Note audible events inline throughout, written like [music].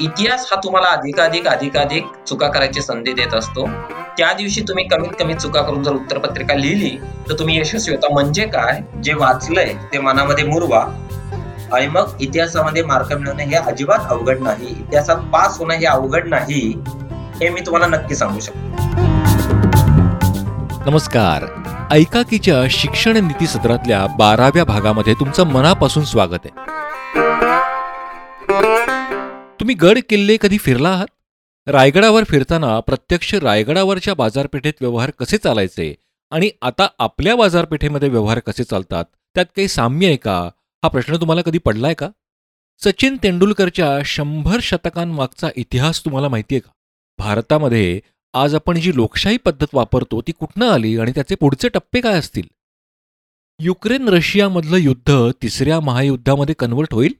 इतिहास हा तुम्हाला अधिकाधिक अधिकाधिक चुका करायची संधी देत असतो. त्या दिवशी तुम्ही कमीत कमी चुका करून जर उत्तरपत्रिका लिहिली तर तुम्ही यशस्वी होता. म्हणजे काय? जे वाचलंय ते मनामध्ये मुरवा. आणि मग इतिहासामध्ये मार्क मिळवणे हे अजिबात अवघड नाही. इतिहासात पास होणं हे अवघड नाही हे मी तुम्हाला नक्की सांगू शकतो. नमस्कार. ऐकाकीच्या शिक्षण नीती सत्रातल्या बाराव्या भागामध्ये तुमचं मनापासून स्वागत आहे. तुम्ही गड किल्ले कधी फिरला आहात? रायगडावर फिरताना प्रत्यक्ष रायगडावरच्या बाजारपेठेत व्यवहार कसे चालायचे? आणि आता आपल्या बाजारपेठेमध्ये व्यवहार कसे चालतात? त्यात काही साम्य आहे का? हा प्रश्न तुम्हाला कधी पडलाय का? सचिन तेंडुलकरच्या शंभर शतकांमागचा इतिहास तुम्हाला माहितीये का? भारतामध्ये आज आपण जी लोकशाही पद्धत वापरतो ती कुठनं आली आणि त्याचे पुढचे टप्पे काय असतील? युक्रेन रशियामधलं युद्ध तिसऱ्या महायुद्धामध्ये कन्व्हर्ट होईल?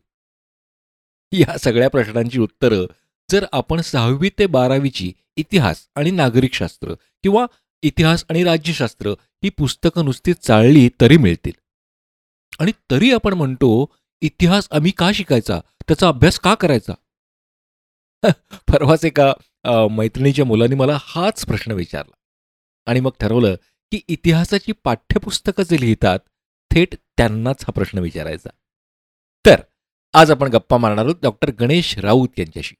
[laughs] या सगळ्या प्रश्नांची उत्तरं जर आपण सहावी ते बारावीची इतिहास आणि नागरिकशास्त्र किंवा इतिहास आणि राज्यशास्त्र ही पुस्तकं नुसती चाळली तरी मिळतील. आणि तरी आपण म्हणतो इतिहास आम्ही का शिकायचा? त्याचा अभ्यास का करायचा? [laughs] परवाच एका मैत्रिणीच्या मुलांनी मला हाच प्रश्न विचारला. आणि मग ठरवलं की इतिहासाची पाठ्यपुस्तकं जे लिहितात थेट त्यांनाच हा प्रश्न विचारायचा. तर आज आपण गप्पा मारणार आहोत डॉक्टर गणेश राऊत यांच्याशी.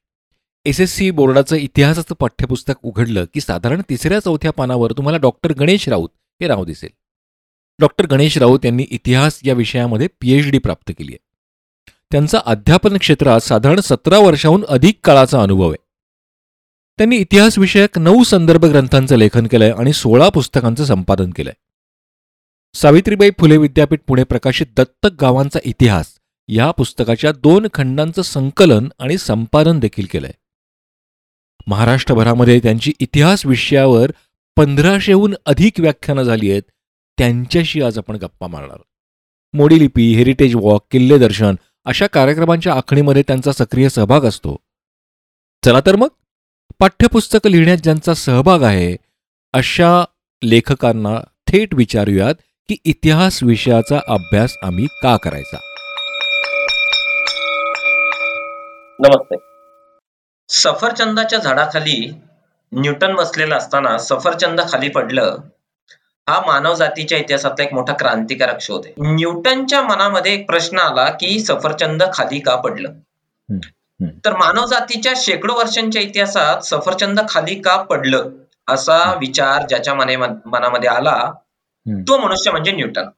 एस एस सी बोर्डाचं इतिहासाचं पाठ्यपुस्तक उघडलं की साधारण तिसऱ्या चौथ्या पानावर तुम्हाला डॉक्टर गणेश राऊत हे नाव दिसेल. डॉक्टर गणेश राऊत यांनी इतिहास या विषयामध्ये पीएच डी प्राप्त केली आहे. त्यांचा अध्यापन क्षेत्रात साधारण सतरा वर्षाहून अधिक काळाचा अनुभव आहे. त्यांनी इतिहास विषयक नऊ संदर्भ ग्रंथांचं लेखन केलंय आणि सोळा पुस्तकांचं संपादन केलंय. सावित्रीबाई फुले विद्यापीठ पुणे प्रकाशित दत्तक गावांचा इतिहास या पुस्तकाच्या दोन खंडांचं संकलन आणि संपादन देखील केलंय. महाराष्ट्रभरामध्ये त्यांची इतिहास विषयावर पंधराशेहून अधिक व्याख्यानं झाली आहेत. त्यांच्याशी आज आपण गप्पा मारणार मोडी लिपी हेरिटेज वॉक किल्ले दर्शन अशा कार्यक्रमांच्या आखणीमध्ये त्यांचा सक्रिय सहभाग असतो. चला तर मग पाठ्यपुस्तकं लिहिण्यात ज्यांचा सहभाग आहे अशा लेखकांना थेट विचारूयात की इतिहास विषयाचा अभ्यास आम्ही का करायचा? नमस्ते. सफरचंदाच्या झाडाखाली न्यूटन बसलेला असताना सफरचंद खाली पडलं. हा मानव जातीच्या इतिहासातला एक मोठा क्रांतिकारक शोध आहे. न्यूटनच्या मनामध्ये एक प्रश्न आला की सफरचंद खाली का पडलं? तर मानव जातीच्या शेकडो वर्षांच्या इतिहासात सफरचंद खाली का पडलं? असा विचार ज्याच्या मने मनामध्ये आला तो मनुष्य म्हणजे न्यूटन.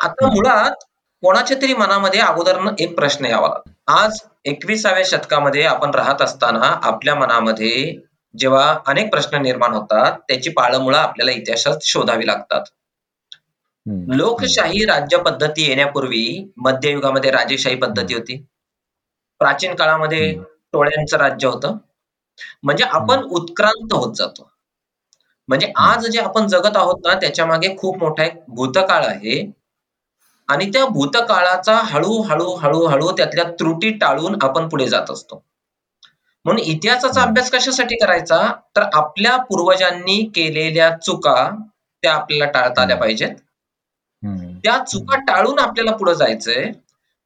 आता मुळात कोणाच्या तरी मनामध्ये अगोदर एक प्रश्न यावा आज एकविसाव्या शतकामध्ये आपण राहत असताना आपल्या मनामध्ये जेव्हा अनेक प्रश्न निर्माण होतात त्याची पाळमुळं आपल्याला इतिहासात शोधावी लागतात. लोकशाही राज्य पद्धती येण्यापूर्वी मध्ययुगामध्ये राजेशाही पद्धती होती. प्राचीन काळामध्ये टोळ्यांचं राज्य होतं. म्हणजे आपण उत्क्रांत होत जातो. म्हणजे आज जे आपण जगत आहोत ना त्याच्यामागे खूप मोठा एक भूतकाळ आहे. आणि त्या भूतकाळाचा हळूहळू हळूहळू त्यातल्या त्रुटी टाळून आपण पुढे जात असतो. म्हणून इतिहासाचा अभ्यास कशासाठी करायचा? तर आपल्या पूर्वजांनी केलेल्या चुका त्या आपल्याला टाळता आल्या पाहिजेत. त्या चुका टाळून आपल्याला पुढे जायचंय.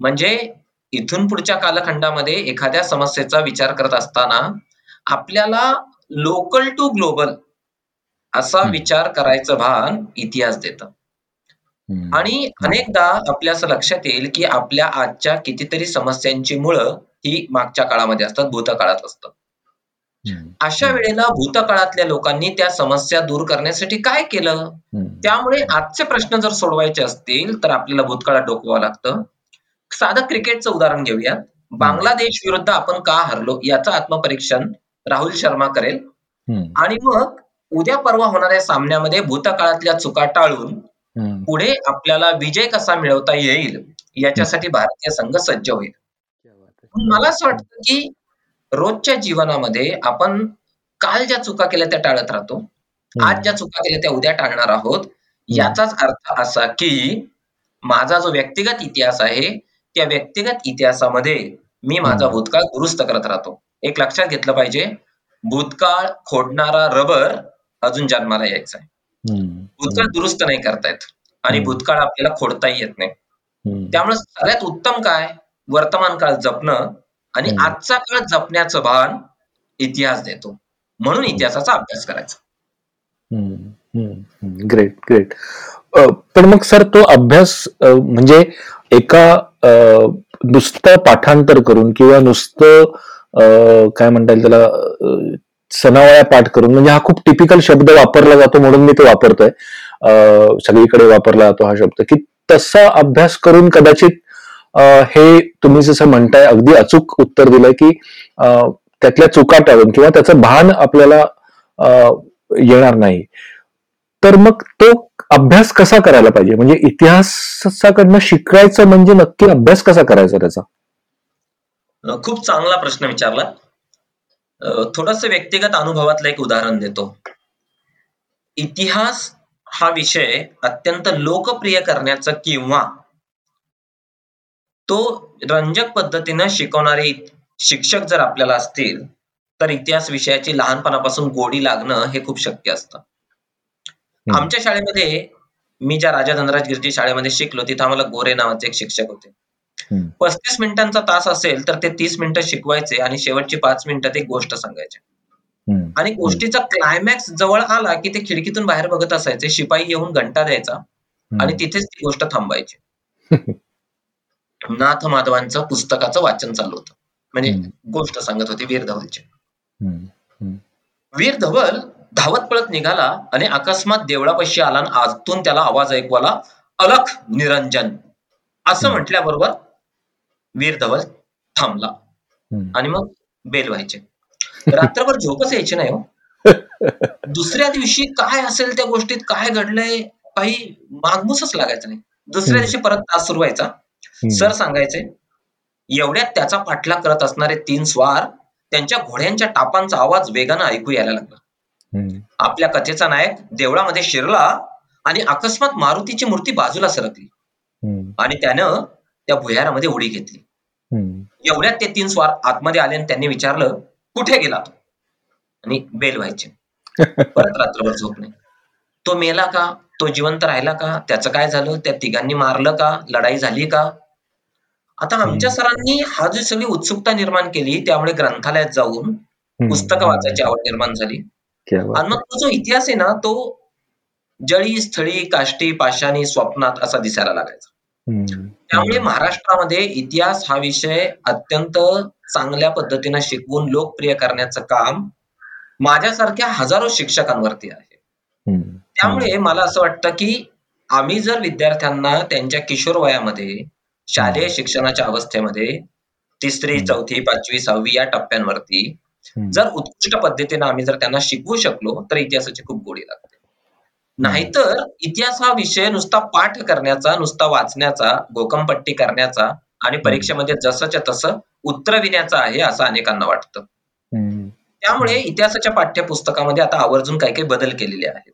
म्हणजे इथून पुढच्या कालखंडामध्ये एखाद्या समस्येचा विचार करत असताना आपल्याला लोकल टू ग्लोबल असा विचार करायचं भान इतिहास देत. आणि अनेकदा आपल्या असं लक्षात येईल की आपल्या आजच्या कितीतरी समस्यांची मुळं ही मागच्या काळामध्ये असतात भूतकाळात असतात. अशा वेळेला भूतकाळातल्या लोकांनी त्या समस्या दूर करण्यासाठी काय केलं? त्यामुळे आजचे प्रश्न जर सोडवायचे असतील तर आपल्याला भूतकाळात डोकवावं लागतं. साधं क्रिकेटचं उदाहरण घेऊयात. बांगलादेश विरुद्ध आपण का हरलो याचं आत्मपरीक्षण राहुल शर्मा करेल. आणि मग उद्या परवा होणाऱ्या सामन्यामध्ये भूतकाळातल्या चुका टाळून पुढे आपल्याला विजय कसा मिळवता येईल याच्यासाठी भारतीय संघ सज्ज होईल. मला असं वाटतं की रोजच्या जीवनामध्ये आपण काल ज्या चुका केल्या त्या टाळत राहतो आज ज्या चुका केल्या त्या उद्या टाळणार आहोत याचाच अर्थ असा की माझा जो व्यक्तिगत इतिहास आहे त्या व्यक्तिगत इतिहासामध्ये मी माझा भूतकाळ दुरुस्त करत राहतो. एक लक्षात घेतलं पाहिजे भूतकाळ खोडणारा रबर अजून जन्माला यायचा आहे. भूतकाळ दुरुस्त नाही करतायत. आणि भूतकाळ आपल्याला खोडताही येत नाही. त्यामुळे सगळ्यात उत्तम काय? वर्तमान काळ जपणं आणि आजचा काळ जपण्याचं भान इतिहास देतो. म्हणून इतिहासाचा अभ्यास करायचा. ग्रेट ग्रेट पण मग सर तो अभ्यास म्हणजे एका नुसतं पाठांतर करून किंवा नुसतं काय म्हणता येईल त्याला सणावळ्या पाठ करून म्हणजे हा खूप टिपिकल शब्द वापरला जातो म्हणून मी तो वापरतोय. सगळीकडे वापरला जातो हा शब्द की तसा अभ्यास करून कदाचित हे तुम्ही जसं म्हणताय अगदी अचूक उत्तर दिलंय की त्यातल्या चुका टाळून किंवा त्याचं भान आपल्याला येणार नाही. तर मग तो अभ्यास कसा करायला पाहिजे? म्हणजे इतिहासाकडनं शिकायचं म्हणजे नक्की अभ्यास कसा करायचा त्याचा? खूप चांगला प्रश्न विचारला. थोडस व्यक्तिगत अनुभवातलं एक उदाहरण देतो. इतिहास हा विषय अत्यंत लोकप्रिय करण्याचं किंवा तो रंजक पद्धतीनं शिकवणारे शिक्षक जर आपल्याला असतील तर इतिहास विषयाची लहानपणापासून गोडी लागणं हे खूप शक्य असतं. आमच्या शाळेमध्ये मी ज्या राजा धनराज गिरजी शाळेमध्ये शिकलो तिथं आम्हाला गोरे नावाचे एक शिक्षक होते. पस्तीस मिनिटांचा तास असेल तर ते तीस मिनिटं शिकवायचे आणि शेवटची पाच मिनिटं ते गोष्ट सांगायचे. आणि गोष्टीचा क्लायमॅक्स जवळ आला की ते खिडकीतून बाहेर बघत असायचे शिपाई येऊन घंटा द्यायचा आणि तिथेच ती गोष्ट थांबायची. नाथ माधवांचं पुस्तकाचं वाचन चालू होतं. म्हणजे गोष्ट सांगत होती वीर धवलची वीर धवल धावत पळत निघाला आणि अकस्मात देवळापाशी आला आणि आतून त्याला आवाज ऐकवाला अलख निरंजन. असं म्हटल्याबरोबर वीर धवल थांबला आणि मग बेल व्हायचे. रात्रभर झोपच यायची नाही हो. [laughs] दुसऱ्या दिवशी काय असेल त्या गोष्टीत काय घडलंय काही मागमूसच लागायचं नाही. दुसऱ्या दिवशी परत तास सुरू व्हायचा. सर सांगायचे एवढ्यात त्याचा पाठलाग करत असणारे तीन स्वार त्यांच्या घोड्यांच्या टापांचा आवाज वेगानं ऐकू यायला लागला. आपल्या कथेचा नायक देवळामध्ये शिरला आणि अकस्मात मारुतीची मूर्ती बाजूला सरकली. आणि त्यानं त्या भुयारामध्ये उडी घेतली. एवढ्यात ते तीन स्वार आतमध्ये आले आणि त्यांनी विचारलं कुठे गेला तो? आणि बेल व्हायचे. [laughs] परत रात्रभर झोपणे तो मेला का? तो जिवंत राहिला का? त्याचं काय झालं? त्या तिघांनी मारलं का? लढाई झाली का? आता आमच्या सरांनी हा जी सगळी उत्सुकता निर्माण केली त्यामुळे ग्रंथालयात जाऊन पुस्तकं वाचायची आवड निर्माण झाली. आणि मग तो जो इतिहास आहे ना तो जळी स्थळी काष्टी पाषाणी स्वप्नात असा दिसायला लागायचा. त्यामुळे महाराष्ट्रामध्ये इतिहास हा विषय अत्यंत चांगल्या पद्धतीनं शिकवून लोकप्रिय करण्याचं काम माझ्यासारख्या हजारो शिक्षकांवरती आहे. त्यामुळे मला असं वाटतं की आम्ही जर विद्यार्थ्यांना त्यांच्या किशोर वयामध्ये शालेय शिक्षणाच्या अवस्थेमध्ये तिसरी चौथी पाचवी सहावी या टप्प्यांवरती जर उत्कृष्ट पद्धतीने आम्ही जर त्यांना शिकवू शकलो तर इतिहासाची खूप गोडी लागते. नाहीतर इतिहास हा विषय नुसता पाठ करण्याचा नुसता वाचण्याचा गोकमपट्टी करण्याचा आणि परीक्षेमध्ये जसंच्या तसं उत्तरविण्याचा आहे असं अनेकांना वाटतं. त्यामुळे इतिहासाच्या पाठ्यपुस्तकामध्ये आता आवर्जून काही काही बदल केलेले आहेत.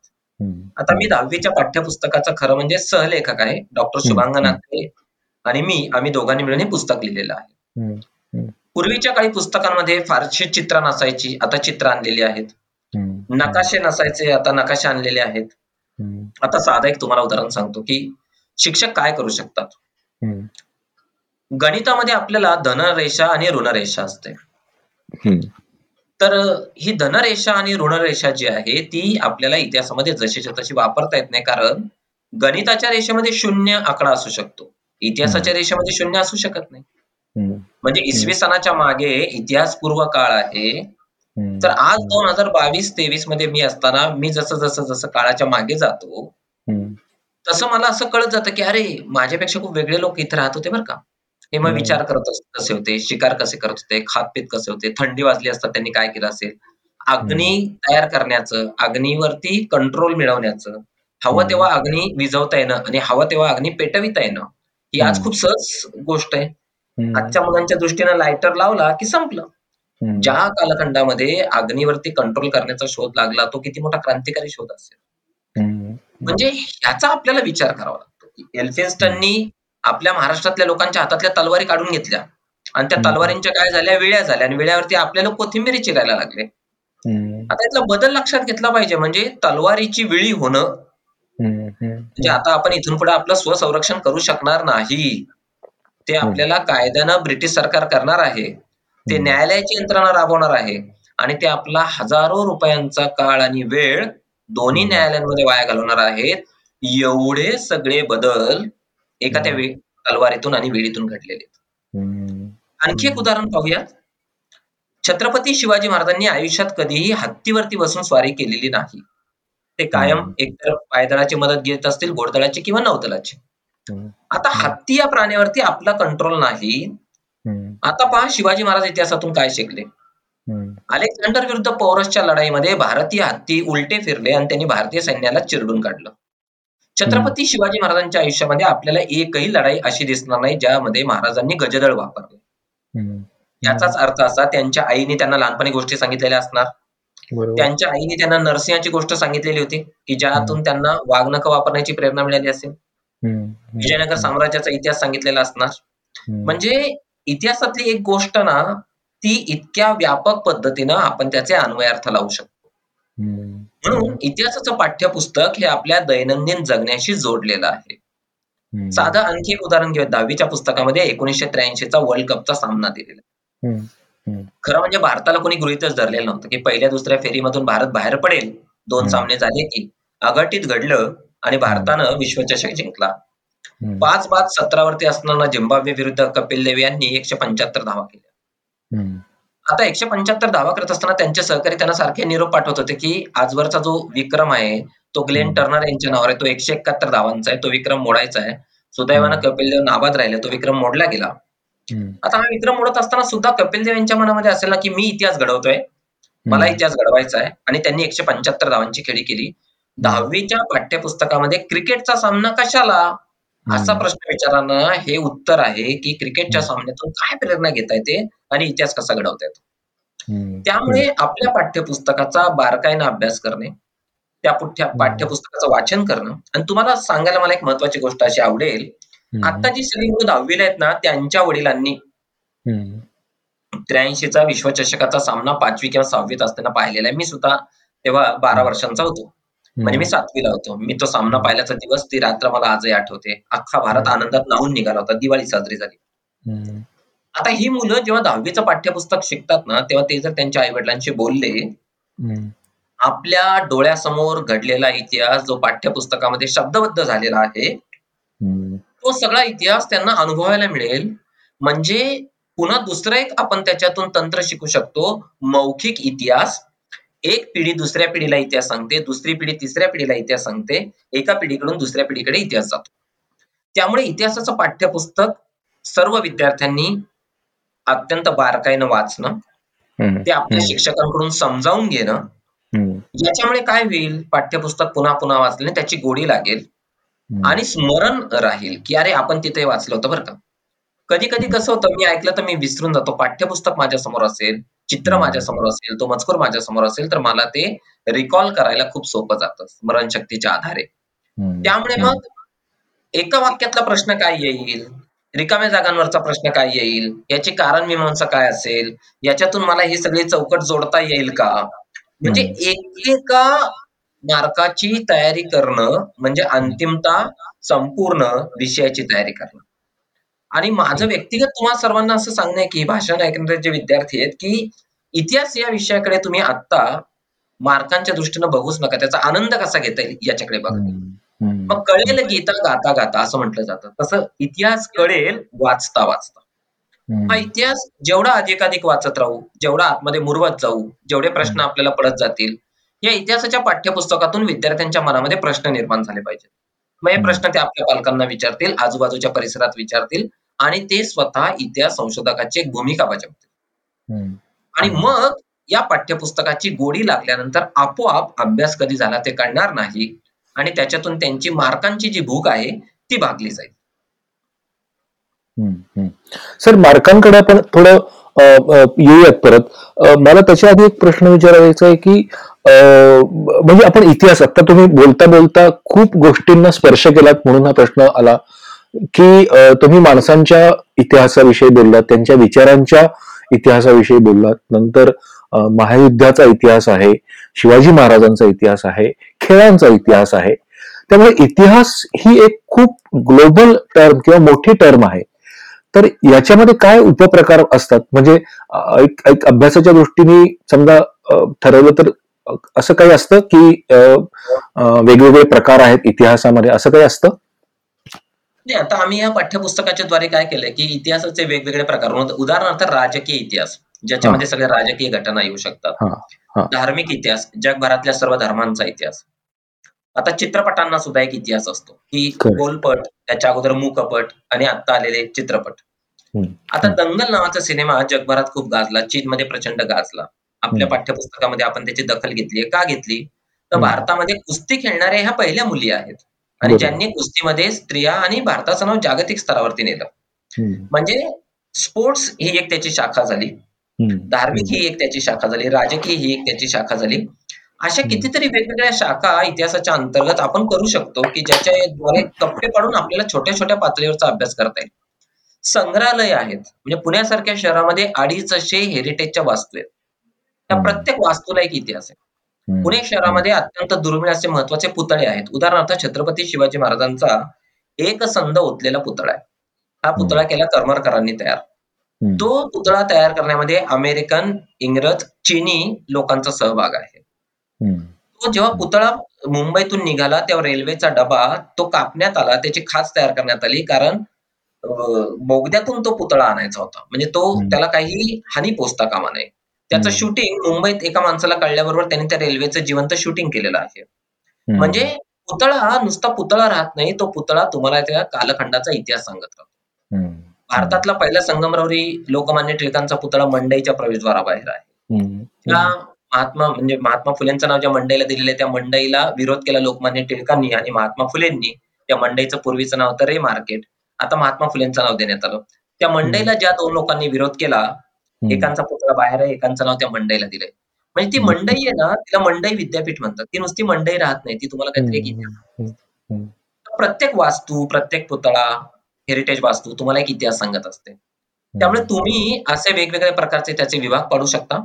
आता मी दहावीच्या पाठ्यपुस्तकाचा खरं म्हणजे सहलेखक आहे डॉक्टर शुभांगनाथे आणि मी आम्ही दोघांनी मिळून हे पुस्तक लिहिलेलं आहे. पूर्वीच्या काही पुस्तकांमध्ये फारशी चित्र नसायची आता चित्र आणलेली आहेत. नकाशे नसायचे आता नकाशे आणलेले आहेत. आता साधा एक तुम्हाला उदाहरण सांगतो की शिक्षक काय करू शकतात? गणितामध्ये आपल्याला धनरेषा आणि ऋणरेषा असते. तर ही धनरेषा आणि ऋणरेषा जी आहे ती आपल्याला इतिहासामध्ये जशीच्या तशी वापरता येत नाही कारण गणिताच्या रेषेमध्ये शून्य आकडा असू शकतो. इतिहासाच्या रेषेमध्ये शून्य असू शकत नाही. म्हणजे इसवी सणाच्या मागे इतिहास पूर्व काळ आहे तर आज दोन हजार बावीस तेवीसमध्ये मी असताना मी जसं जसं जसं काळाच्या मागे जातो तसं मला असं कळत जातं की अरे माझ्यापेक्षा खूप वेगळे लोक इथे राहत होते बरं का. हे मग विचार करत कसे होते शिकार कसे करत होते खातपीत कसे होते थंडी वाजली असतात त्यांनी काय केलं असेल? अग्नी तयार करण्याचं अग्नीवरती कंट्रोल मिळवण्याचं हवं तेव्हा अग्नी विझवता येणं आणि हवं तेव्हा अग्नी पेटविता येणं ही आज खूप सहज गोष्ट आहे. आजच्या मुलांच्या दृष्टीनं लायटर लावला की संपलं. ज्या कालखंडामध्ये अग्नीवरती कंट्रोल करण्याचा शोध लागला तो किती मोठा क्रांतिकारी शोध असेल. म्हणजे ह्याचा आपल्याला विचार करावा लागतो. की एल्फिन्स्टननी आपल्या महाराष्ट्रातल्या लोकांच्या हातातल्या तलवारी काढून घेतल्या. आणि त्या तलवारींच्या काय झाल्या? विळ्या झाल्या. आणि विळ्यावरती आपल्याला कोथिंबिरी चिरायला लागले. आता यातला बदल लक्षात घेतला पाहिजे. म्हणजे तलवारीची विळी होणं. म्हणजे आता आपण इथून पुढे आपलं स्वसंरक्षण करू शकणार नाही. ते आपल्याला कायद्यानं ब्रिटिश सरकार करणार आहे. ते न्यायालयाची यंत्रणा राबवणार आहे. आणि ते आपला हजारो रुपयांचा काळ आणि वेळ दोन्ही न्यायालयांमध्ये वाया घालवणार आहेत. एवढे सगळे बदल एका त्या तलवारीतून आणि वेळीतून घडलेले आणखी एक उदाहरण पाहूयात. छत्रपती शिवाजी महाराजांनी आयुष्यात कधीही हत्तीवरती बसून स्वारी केलेली नाही. ते कायम एकतर पायदळाची मदत घेत असतील घोडदळाची किंवा नौदलाची. आता हत्ती या प्राण्यावरती आपला कंट्रोल नाही. आता पहा शिवाजी महाराज इतिहासातून काय शिकले? अलेक्झांडर विरुद्ध पौरसच्या लढाईमध्ये भारतीय हत्ती उलटे फिरले आणि त्यांनी भारतीय सैन्याला चिरडून काढलं. छत्रपती शिवाजी महाराजांच्या आयुष्यामध्ये आपल्याला एकही लढाई अशी दिसणार नाही ज्यामध्ये महाराजांनी गजदळ वापरले. याचाच अर्थ असा त्यांच्या आईने त्यांना लहानपणी गोष्टी सांगितलेल्या असणार. त्यांच्या आईने त्यांना नरसिंहाची गोष्ट सांगितलेली होती की ज्यातून त्यांना वाघनख वापरण्याची प्रेरणा मिळाली असेल. विजयनगर साम्राज्याचा इतिहास सांगितलेला असणार. म्हणजे इतिहासातली एक गोष्ट ना ती इतक्या व्यापक पद्धतीनं आपण त्याचे अन्वयार्थ लावू शकतो. म्हणून इतिहासाचं पाठ्यपुस्तक हे आपल्या दैनंदिन जगण्याशी जोडलेलं आहे. साधं आणखी एक उदाहरण घेऊया दहावीच्या पुस्तकामध्ये एकोणीसशे त्र्याऐंशीचा वर्ल्ड कपचा सामना दिलेला. खरं म्हणजे भारताला कोणी गृहितच धरलेलं नव्हतं की पहिल्या दुसऱ्या फेरीमधून भारत बाहेर पडेल. दोन सामने झाले की अघटित घडलं आणि भारतानं विश्वचषक जिंकला. पाच बाद सतरावरती असताना झिम्बाब्वे विरुद्ध कपिल देव यांनी एकशे पंच्याहत्तर धावा केल्या. आता एकशे पंच्याहत्तर धावा करत असताना त्यांचे सहकारी त्यांना सारखे निरोप पाठवत होते की आजवरचा जो विक्रम आहे तो ग्लेन टर्नर यांच्या नावावर आहे तो एकशे एकाहत्तर धावांचा आहे तो विक्रम मोडायचा आहे. सुदैवानं कपिल देव नाबाद राहिले तो विक्रम मोडला गेला. आता हा विक्रम मोडत असताना सुद्धा कपिल देव यांच्या मनामध्ये असेल ना की मी इतिहास घडवतोय मला इतिहास घडवायचा आहे आणि त्यांनी एकशे पंच्याहत्तर धावांची खेळी केली. दहावीच्या पाठ्यपुस्तकामध्ये क्रिकेटचा सामना कशाला? असा प्रश्न विचारांना हे उत्तर आहे की क्रिकेटच्या सामन्यातून काय प्रेरणा घेता येते आणि इतिहास कसा घडवता येतो? त्यामुळे आपल्या पाठ्यपुस्तकाचा बारकाईनं अभ्यास करणे त्या पाठ्यपुस्तकाचं वाचन करणं आणि तुम्हाला सांगायला मला एक महत्वाची गोष्ट अशी आवडेल. आता जी सगळी मुलं दहावीला आहेत ना त्यांच्या वडिलांनी त्र्याऐंशीचा विश्वचषकाचा सामना पाचवी किंवा सहावीत असताना पाहिलेला आहे. मी सुद्धा तेव्हा बारा वर्षांचा होतो. म्हणजे मी सातवीला होतो. मी तो सामना पाहिल्याचा दिवस ती रात्र मला आजही आठवते. अख्खा भारत आनंदात नाहून निघाला होता. दिवाळी साजरी झाली. आता ही मुलं जेव्हा दहावीचं पाठ्यपुस्तक शिकतात ना तेव्हा ते जर त्यांच्या आई वडिलांशी बोलले आपल्या डोळ्यासमोर घडलेला इतिहास जो पाठ्यपुस्तकामध्ये शब्दबद्ध झालेला आहे तो सगळा इतिहास त्यांना अनुभवायला मिळेल. म्हणजे पुन्हा दुसरं एक आपण त्याच्यातून तंत्र शिकू शकतो. मौखिक इतिहास एक पिढी दुसऱ्या पिढीला इतिहास सांगते दुसरी पिढी तिसऱ्या पिढीला इतिहास सांगते एका पिढीकडून दुसऱ्या पिढीकडे इतिहास जातो. त्यामुळे इतिहासाचं पाठ्यपुस्तक सर्व विद्यार्थ्यांनी अत्यंत बारकाईनं वाचणं ते आपल्या शिक्षकांकडून समजावून घेणं याच्यामुळे काय होईल? पाठ्यपुस्तक पुन्हा पुन्हा वाचले त्याची गोडी लागेल आणि स्मरण राहील की अरे आपण तिथे वाचलं होतं बरं का. कधी कधी कसं होतं मी ऐकलं तर मी विसरून जातो. पाठ्यपुस्तक माझ्यासमोर असेल चित्र माझ्यासमोर असेल तो मजकूर माझ्यासमोर असेल तर मला ते रिकॉल करायला खूप सोपं जातं स्मरणशक्तीच्या आधारे. त्यामुळे मग एका वाक्यातला प्रश्न काय येईल? रिकाम्या जागांवरचा प्रश्न काय येईल? याचे कारण मीमांसा काय असेल? याच्यातून मला ही सगळी चौकट जोडता येईल का? म्हणजे एकेका मार्काची तयारी करणं म्हणजे अंतिमता संपूर्ण विषयाची तयारी करणं. आणि माझं व्यक्तिगत तुम्हाला सर्वांना असं सांगणं आहे की भाषण ऐकणारे जे विद्यार्थी आहेत की इतिहास या विषयाकडे तुम्ही आता मार्कांच्या दृष्टीनं बघूच नका. त्याचा आनंद कसा घेता येईल याच्याकडे बघा. मग कळेल गीता गाता गाता असं म्हटलं जातं. तसं इतिहास कळेल वाचता वाचता. हा इतिहास जेवढा अधिकाधिक वाचत राहू जेवढा आतमध्ये मुरवत जाऊ जेवढे प्रश्न आपल्याला पडत जातील या इतिहासाच्या पाठ्यपुस्तकातून विद्यार्थ्यांच्या मनामध्ये प्रश्न निर्माण झाले पाहिजेत. मग हे प्रश्न ते आपल्या पालकांना विचारतील आजूबाजूच्या परिसरात विचारतील आणि ते स्वतः इतिहास संशोधकाची एक भूमिका बजावतील आणि मग या पाठ्यपुस्तकाची गोडी लागल्यानंतर आपोआप अभ्यास कधी झाला ते कळणार नाही आणि त्याच्यातून त्यांची मार्कांची जी भूक आहे ती भागली जाईल. सर मार्कांकडे आपण थोडं येऊयात परत. मला त्याच्या आधी एक प्रश्न विचारायचा आहे की म्हणजे आपण इतिहास आता तुम्ही बोलता बोलता खूप गोष्टींना स्पर्श केलात म्हणून हा प्रश्न आला. की तुम्ही माणसांच्या इतिहासाविषयी बोललात त्यांच्या विचारांच्या इतिहासाविषयी बोललात. नंतर महायुद्धाचा इतिहास आहे शिवाजी महाराजांचा इतिहास आहे खेळांचा इतिहास आहे. त्यामुळे इतिहास ही एक खूप ग्लोबल टर्म किंवा मोठी टर्म आहे. तर याच्यामध्ये काय उपप्रकार असतात? म्हणजे एक एक अभ्यासाच्या दृष्टीने समजा ठरवलं तर असं काही असतं की वेगवेगळे प्रकार आहेत इतिहासामध्ये असं काही असतं? नाही आता आम्ही या पाठ्यपुस्तकाच्या द्वारे काय केलंय की इतिहासाचे वेगवेगळे प्रकार उदाहरणार्थ राजकीय इतिहास ज्याच्यामध्ये सगळ्या राजकीय घटना येऊ शकतात. धार्मिक इतिहास जगभरातल्या सर्व धर्मांचा इतिहास. आता चित्रपटांना सुद्धा एक इतिहास असतो की गोलपट त्याच्या अगोदर मूकपट आणि आता आलेले चित्रपट. आता दंगल नावाचा सिनेमा जगभरात खूप गाजला चीनमध्ये प्रचंड गाजला. आपल्या पाठ्यपुस्तकामध्ये आपण त्याची दखल घेतली का घेतली? तर भारतामध्ये कुस्ती खेळणाऱ्या ह्या पहिल्या मुली आहेत. आणि ज्यांनी कुस्तीमध्ये स्त्रिया आणि भारताचं नाव जागतिक स्तरावरती नेलं. म्हणजे स्पोर्ट्स ही एक त्याची शाखा झाली. धार्मिक ही एक त्याची शाखा झाली. राजकीय ही एक त्याची शाखा झाली. अशा कितीतरी वेगवेगळ्या शाखा इतिहासाच्या अंतर्गत आपण करू शकतो की ज्याच्याद्वारे कप्पे पाडून आपल्याला छोट्या छोट्या पातळीवरचा अभ्यास करता येईल. संग्रहालय आहेत. म्हणजे पुण्यासारख्या शहरामध्ये अडीच असे हेरिटेजच्या वास्तू आहेत. त्या प्रत्येक वास्तूला एक इतिहास आहे. पुणे शहरामध्ये अत्यंत दुर्मिळ असे महत्त्वाचे पुतळे आहेत. उदाहरणार्थ छत्रपती शिवाजी महाराजांचा एक संद ओतलेला पुतळा आहे. हा पुतळा केला करमरकरांनी तयार. तो पुतळा तयार करण्यामध्ये अमेरिकन इंग्रज चीनी लोकांचा सहभाग आहे. तो जेव्हा पुतळा मुंबईतून निघाला तेव्हा रेल्वेचा डबा तो कापण्यात आला त्याची खास तयार करण्यात आली कारण बोगद्यातून तो पुतळा आणायचा होता. म्हणजे तो त्याला काही हानी पोचता कामा नये. त्याचं शूटिंग मुंबईत एका माणसाला कळल्याबरोबर त्यांनी त्या रेल्वेचं जिवंत शूटिंग केलेलं आहे. म्हणजे पुतळा हा नुसता पुतळा राहत नाही तो पुतळा तुम्हाला त्या कालखंडाचा इतिहास सांगत राहतो. भारतातला पहिला संगमरवरी लोकमान्य टिळकांचा पुतळा मंडईच्या प्रवेशद्वाराबाहेर आहे. त्या महात्मा म्हणजे महात्मा फुलेंचं नाव ज्या मंडईला दिलेलं त्या मंडईला विरोध केला लोकमान्य टिळकांनी आणि महात्मा फुलेंनी त्या मंडईचं पूर्वीचं नाव होतं रे मार्केट. आता महात्मा फुलेंचं नाव देण्यात आलं. त्या मंडईला ज्या दोन लोकांनी विरोध केला एकांचा पुतळा बाहेर आहे एकांचं नाव त्या मंडईला दिलंय. म्हणजे ती मंडई आहे ना तिला मंडई विद्यापीठ म्हणतात. ती नुसती मंडई राहत नाही ती तुम्हाला काहीतरी एक प्रत्येक वास्तू प्रत्येक पुतळा हेरिटेज वास्तू तुम्हाला एक इतिहास सांगत असते. त्यामुळे तुम्ही असे वेगवेगळ्या प्रकारचे त्याचे विभाग पाडू शकता.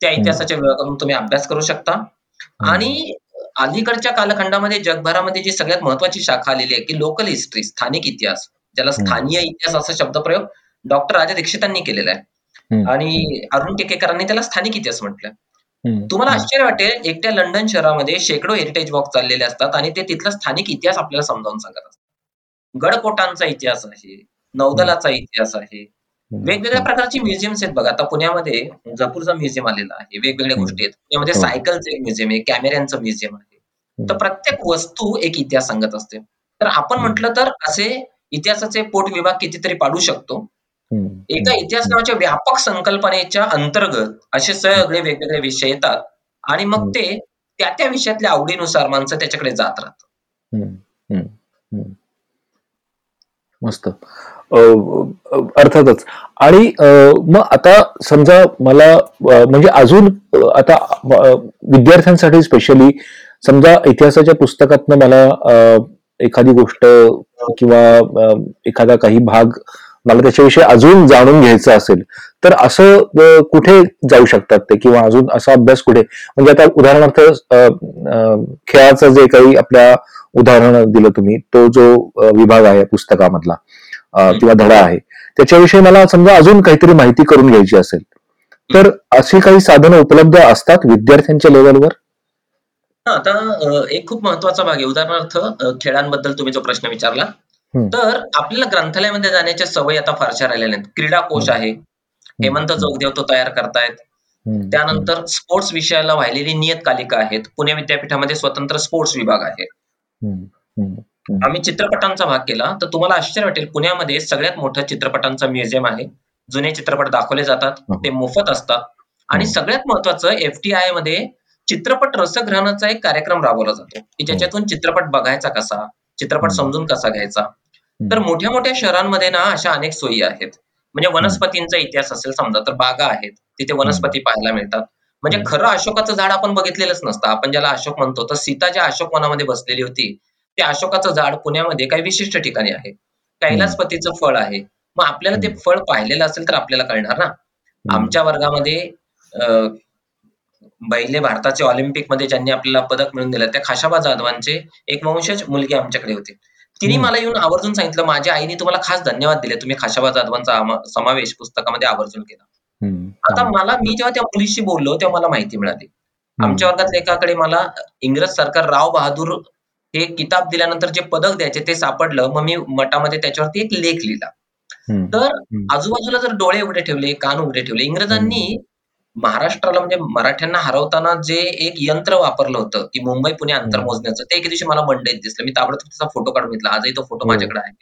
त्या इतिहासाच्या विभागातून तुम्ही अभ्यास करू शकता. आणि अलीकडच्या कालखंडामध्ये जगभरामध्ये जी सगळ्यात महत्वाची शाखा आलेली आहे की लोकल हिस्ट्री स्थानिक इतिहास ज्याला स्थानीय इतिहास असा शब्दप्रयोग डॉक्टर राजा दीक्षितांनी केलेला आहे. आणि अरुण टिकेकरांनी त्याला स्थानिक इतिहास म्हटलं. तुम्हाला आश्चर्य वाटेल एकट्या लंडन शहरामध्ये शेकडो हेरिटेज वॉक चाललेले असतात आणि ते तिथला स्थानिक इतिहास आपल्याला समजावून सांगत असतात. गडकोटांचा इतिहास आहे नौदलाचा इतिहास आहे. वेगवेगळ्या प्रकारची म्युझियम्स आहेत बघा. आता पुण्यामध्ये जपूरचा म्युझियम आलेला आहे वेगवेगळ्या गोष्टी आहेत. पुण्यामध्ये हो. सायकलचं एक म्युझियम आहे कॅमेऱ्यांचं म्युझियम आहे. तर प्रत्येक वस्तू एक इतिहास सांगत असते. तर आपण म्हटलं तर असे इतिहासाचे पोट विभाग कितीतरी पाडू शकतो. एका इतिहास नावाच्या व्यापक संकल्पनेच्या अंतर्गत असे सगळे वेगवेगळे विषय येतात आणि मग ते त्या त्या विषयातल्या आवडीनुसार माणसं त्याच्याकडे जात राहतात. मस्त. अर्थातच. आणि मग आता समजा मला म्हणजे अजून आता विद्यार्थ्यांसाठी स्पेशली समजा इतिहासाच्या पुस्तकातनं मला एखादी गोष्ट किंवा एखादा काही भाग मला त्याच्याविषयी अजून जाणून घ्यायचं असेल तर असं कुठे जाऊ शकतात ते? किंवा अजून असा अभ्यास कुठे? म्हणजे आता उदाहरणार्थ खेळाचं जे काही आपल्या उदाहरण दिलं तुम्ही तो जो विभाग आहे पुस्तकामधला किंवा धडा आहे त्याच्याविषयी मला समजा अजून काहीतरी माहिती करून घ्यायची असेल तर अशी काही साधनं उपलब्ध असतात विद्यार्थ्यांच्या लेवलवर आता एक खूप महत्त्वाचा भाग आहे. उदाहरणार्थ खेळांबद्दल तुम्ही जो प्रश्न विचारला तर आपल्याला ग्रंथालयामध्ये जाण्याच्या सवयी आता फारशा राहिलेल्या नाहीत. क्रीडा कोश आहे. हेमंत जोगदेव तो तयार करतायत. त्यानंतर स्पोर्ट्स विषयाला वाहिलेली नियतकालिका आहेत. पुणे विद्यापीठामध्ये स्वतंत्र स्पोर्ट्स विभाग आहे. आम्ही चित्रपटांचा भाग केला. तर तुम्हाला आश्चर्य वाटेल पुण्यामध्ये सगळ्यात मोठं चित्रपटांचं म्युझियम आहे. जुने चित्रपट दाखवले जातात. ते मोफत असतात. आणि सगळ्यात महत्वाचं एफटीआयमध्ये चित्रपट रसग्रहणाचा एक कार्यक्रम राबवला जातो. की ज्याच्यातून चित्रपट बघायचा कसा? चित्रपट समजून कसा घ्यायचा? तर मोठ्या मोठ्या शहरांमध्ये ना अशा अनेक सोयी आहेत. म्हणजे वनस्पतींचा इतिहास असेल समजा तर बागा आहेत. तिथे वनस्पती पाहायला मिळतात. म्हणजे खरं अशोकाचं झाड आपण बघितलेलंच नसतं. आपण ज्याला अशोक म्हणतो तर सीता ज्या अशोक वनामध्ये बसलेली होती ते अशोकाचं झाड पुण्यामध्ये काही विशिष्ट ठिकाणी आहे. कैलासपतीचं फळ आहे. मग आपल्याला ते फळ पाहिलेलं असेल तर आपल्याला कळणार ना. आमच्या वर्गामध्ये पहिले भारताचे ऑलिम्पिकमध्ये ज्यांनी आपल्याला पदक मिळवून दिलं त्या खाशाबा जाधवांचे एक वंशज मुलगी आमच्याकडे होते. तिने मला येऊन आवर्जून सांगितलं माझ्या आईने तुम्हाला खास धन्यवाद दिले. तुम्ही खाशाबा जाधवांचा समावेश पुस्तकामध्ये आवर्जून केला. आता मला मी जेव्हा त्या मुलीशी बोललो तेव्हा मला माहिती मिळाली. आमच्या वर्गात लेखाकडे मला इंग्रज सरकार राव बहादूर हे किताब दिल्यानंतर जे पदक द्यायचे ते सापडलं. मग मी मठामध्ये त्याच्यावरती एक लेख लिहिला. तर आजूबाजूला जर डोळे उघडे ठेवले कान उघडे ठेवले इंग्रजांनी महाराष्ट्राला म्हणजे मराठ्यांना हरवताना जे एक यंत्र वापरलं होतं की मुंबई पुणे अंतर मोजण्याचं ते एके दिवशी मला मंडईत दिसलं. मी ताबडतोब त्याचा फोटो काढून घेतला. आजही तो फोटो हो. माझ्याकडे आहे.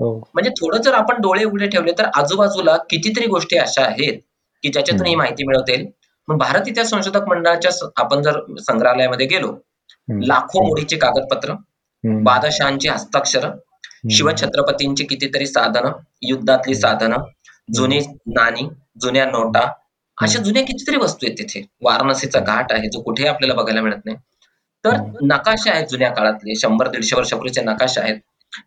हो. म्हणजे थोडं जर आपण डोळे उघडे ठेवले तर आजूबाजूला कितीतरी गोष्टी अशा आहेत की ज्याच्यातून ही माहिती मिळवते मग भारत इतिहास संशोधक मंडळाच्या आपण जर संग्रहालयामध्ये गेलो लाखो मोडीचे कागदपत्र बादशहांची हस्ताक्षर शिवछत्रपतींची कितीतरी साधनं युद्धातली साधनं जुनी नाणी जुन्या नोटा अशा जुन्या कितीतरी वस्तू आहेत तिथे. वाराणसीचा घाट आहे जो कुठेही आपल्याला बघायला मिळत नाही. तर नकाशे आहेत जुन्या काळातले शंभर दीडशे वर्षापूर्वीचे नकाशे आहेत.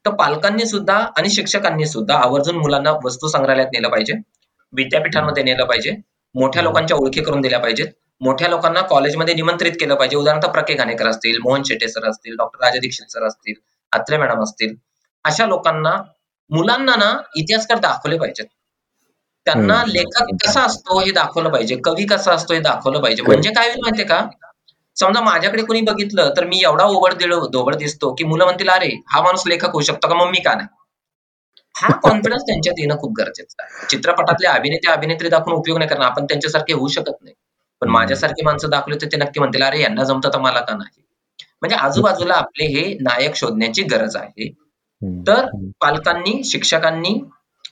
तर पालकांनी सुद्धा आणि शिक्षकांनी सुद्धा आवर्जून मुलांना वस्तू संग्रहालयात नेलं पाहिजे. विद्यापीठांमध्ये नेलं पाहिजे. मोठ्या लोकांच्या ओळखी करून दिल्या पाहिजेत. मोठ्या लोकांना कॉलेजमध्ये निमंत्रित केलं पाहिजे. उदाहरणार्थ प्रके घाणेकर असतील मोहन शेटे सर असतील डॉक्टर राजा दीक्षित सर असतील आत्रे मॅडम असतील. अशा लोकांना मुलांना ना इतिहासकार दाखवले पाहिजेत. त्यांना लेखक कसा असतो हे दाखवलं पाहिजे कवी कसा असतो हे दाखवलं पाहिजे. म्हणजे काय होईल माहितीये का? समजा माझ्याकडे कोणी बघितलं तर मी एवढा ओबड धोबड दिसतो की मुलं म्हणतील अरे हा माणूस लेखक होऊ शकतो का? मग मी का नाही? हा कॉन्फिडन्स त्यांच्यात येणं खूप गरजेचं आहे. चित्रपटातले अभिनेते अभिनेत्री दाखवून उपयोग नाही करणार. आपण त्यांच्यासारखे होऊ शकत नाही. पण माझ्यासारखी माणसं दाखवले तर ते नक्की म्हणतील अरे यांना जमतं तर मला का नाही? म्हणजे आजूबाजूला आपले हे नायक शोधण्याची गरज आहे. तर पालकांनी शिक्षकांनी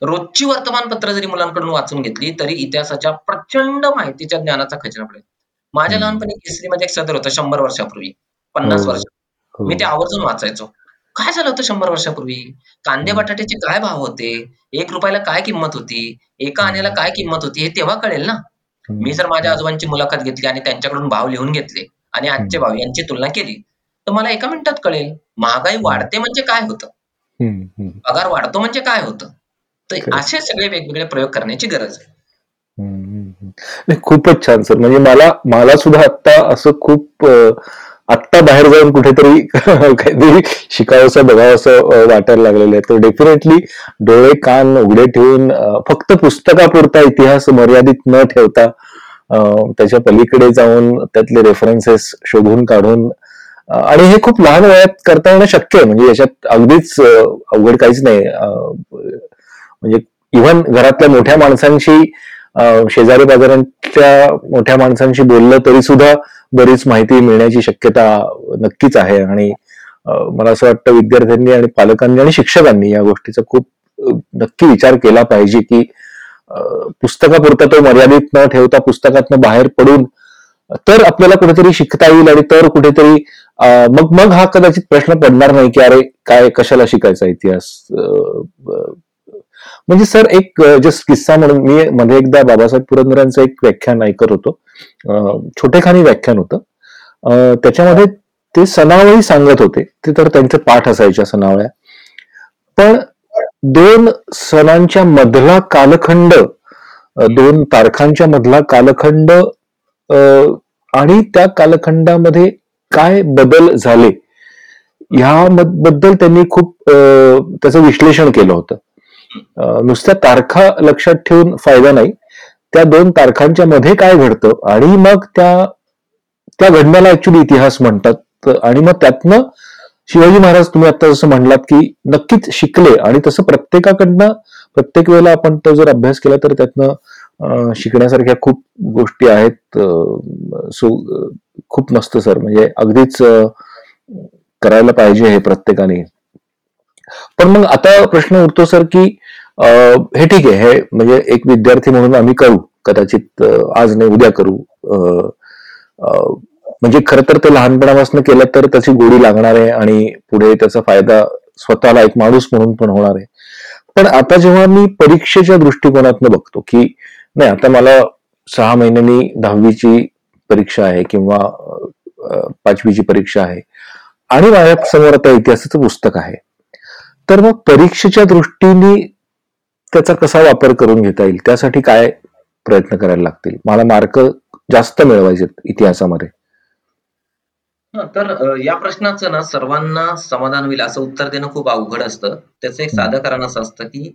रोजची वर्तमानपत्र जरी मुलांकडून वाचून घेतली तरी इतिहासाच्या प्रचंड माहितीच्या ज्ञानाचा खजिना पडेल. माझ्या लहानपणी केसरीमध्ये एक सदर होतं शंभर वर्षापूर्वी. पन्नास हो. वर्ष. हो. मी ते आवर्जून वाचायचो. काय झालं होतं शंभर वर्षापूर्वी? कांदे बटाट्याचे काय भाव होते? एक रुपयाला काय किंमत होती? एका आण्याला काय किंमत होती? हे तेव्हा कळेल ना. मी जर माझ्या आजोबांची मुलाखत घेतली आणि त्यांच्याकडून भाव लिहून घेतले आणि आजचे भाव यांची तुलना केली तर मला एका मिनिटात कळेल महागाई वाढते म्हणजे काय होतं? पगार वाढतो म्हणजे काय होतं? तर असे सगळे वेगवेगळे प्रयोग करण्याची गरज आहे. खूपच छान सर. म्हणजे मला मला सुद्धा आता असं खूप आत्ता बाहेर जाऊन कुठेतरी [laughs] काहीतरी शिकावंसं बघावंसं वाटायला लागलेलं आहे. तर डेफिनेटली डोळे कान उघडे ठेवून फक्त पुस्तकापुरता इतिहास मर्यादित न ठेवता त्याच्या पलीकडे जाऊन त्यातले रेफरन्सेस शोधून काढून आणि हे खूप लहान वयात करता येणं शक्य आहे. म्हणजे याच्यात अगदीच अवघड काहीच नाही. म्हणजे इव्हन घरातल्या मोठ्या माणसांशी शेजारी बाजारांच्या मोठ्या माणसांशी बोललं तरी सुद्धा बरीच माहिती मिळण्याची शक्यता नक्कीच आहे. आणि मला असं वाटतं विद्यार्थ्यांनी आणि पालकांनी आणि शिक्षकांनी या गोष्टीचा खूप नक्की विचार केला पाहिजे की पुस्तकापुरता तो मर्यादित न ठेवता पुस्तकातनं बाहेर पडून तर आपल्याला कुठेतरी शिकता येईल आणि तर कुठेतरी मग मग हा कदाचित प्रश्न पडणार नाही की अरे काय कशाला शिकायचा इतिहास म्हणजे सर एक जस्ट किस्सा म्हणून मी मध्ये एकदा बाबासाहेब पुरंदरांचं एक व्याख्यान ऐकत होतो. छोटेखानी व्याख्यान होतं. त्याच्यामध्ये ते सणावळी सांगत होते. ते तर त्यांचे पाठ असायच्या सणावळ्या. पण दोन सणांच्या मधला कालखंड दोन तारखांच्या मधला कालखंड आणि त्या कालखंडामध्ये काय बदल झाले ह्या बद्दल त्यांनी खूप त्याचं विश्लेषण केलं होतं. नुसत्या तारखा लक्षात ठेवून फायदा नाही. त्या दोन तारखांच्या मध्ये काय घडतं आणि मग त्या त्या घडण्याला ऍक्च्युली इतिहास म्हणतात आणि मग त्यातनं शिवाजी महाराज तुम्ही आता जसं म्हणलात की नक्कीच शिकले आणि तसं प्रत्येकाकडनं प्रत्येक वेळेला आपण तो जर अभ्यास केला तर त्यातनं शिकण्यासारख्या खूप गोष्टी आहेत. सो खूप मस्त सर. म्हणजे अगदीच करायला पाहिजे हे प्रत्येकाने. पण मग आता प्रश्न उरतो सर की हे ठीक आहे हे म्हणजे एक विद्यार्थी म्हणून आम्ही करू कदाचित आज नाही उद्या करू म्हणजे खर तर ते लहानपणापासून केलं तर त्याची गोडी लागणार आहे आणि पुढे त्याचा फायदा स्वतःला एक माणूस म्हणून पण होणार आहे. पण आता जेव्हा मी परीक्षेच्या दृष्टिकोनातनं बघतो की नाही आता मला सहा महिन्यांनी दहावीची परीक्षा आहे किंवा पाचवीची परीक्षा आहे आणि माझ्यासमोर आता इतिहासाचं पुस्तक आहे तर मग परीक्षेच्या दृष्टीने त्याचा कसा वापर करून घेता येईल? त्यासाठी काय प्रयत्न करायला लागतील? मला मार्क जास्त मिळवायचे इतिहासामध्ये. तर या प्रश्नाचं ना सर्वांना समाधान होईल असं उत्तर देणं खूप अवघड असतं. त्याचं एक साधं कारण असं असतं, की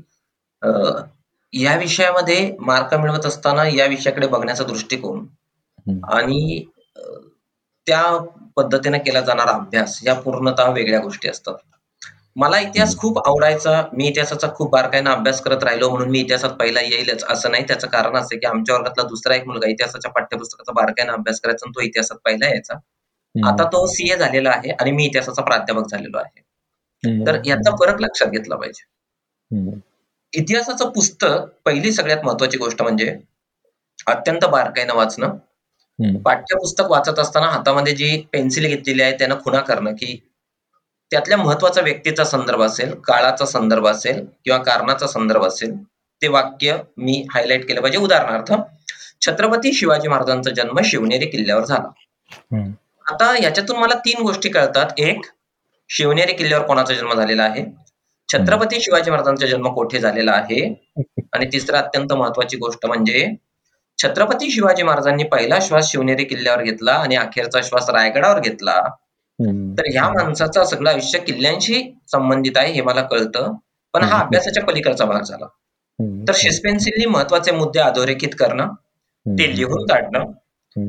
या विषयामध्ये मार्क मिळवत असताना या विषयाकडे बघण्याचा दृष्टिकोन आणि त्या पद्धतीने केला जाणारा अभ्यास या पूर्णतः वेगळ्या गोष्टी असतात. मला इतिहास खूप आवडायचा. मी इतिहासाचा खूप बारकाईनं अभ्यास करत राहिलो म्हणून मी इतिहासात पहिला येईलच असं नाही. त्याचं कारण असं की आमच्या वर्गातला दुसरा एक मुलगा इतिहासाच्या पाठ्यपुस्तकाचा बारकाईनं अभ्यास करायचा आणि तो इतिहासात पहिला यायचा. आता तो सीए झालेला आहे आणि मी इतिहासाचा प्राध्यापक झालेलो आहे. तर याचा फरक लक्षात घेतला पाहिजे. इतिहासाचं पुस्तक पहिली सगळ्यात महत्वाची गोष्ट म्हणजे अत्यंत बारकाईनं वाचणं. पाठ्यपुस्तक वाचत असताना हातामध्ये जी पेन्सिल घेतलेली आहे त्यानं खुणा करणं की त्यातल्या महत्त्वाचा व्यक्तीचा संदर्भ असेल काळाचा संदर्भ असेल किंवा कारणाचा संदर्भ असेल ते वाक्य मी हायलाइट केलं पाहिजे. उदाहरणार्थ छत्रपती शिवाजी महाराजांचा जन्म शिवनेरी किल्ल्यावर झाला. आता याच्यातून मला तीन गोष्टी कळतात. एक शिवनेरी किल्ल्यावर कोणाचा जन्म झालेला आहे? छत्रपती शिवाजी महाराजांचा जन्म कोठे झालेला आहे? आणि तिसरा अत्यंत महत्वाची गोष्ट म्हणजे छत्रपती शिवाजी महाराजांनी पहिला श्वास शिवनेरी किल्ल्यावर घेतला आणि अखेरचा श्वास रायगडावर घेतला. तर ह्या माणसाचं सगळं आयुष्य किल्ल्यांशी संबंधित आहे हे मला कळतं. पण हा अभ्यासाच्या पलीकडचा भाग झाला. तर शिस्पेन्सिलनी महत्त्वाचे मुद्दे अधोरेखित करणं ते लिहून काढणं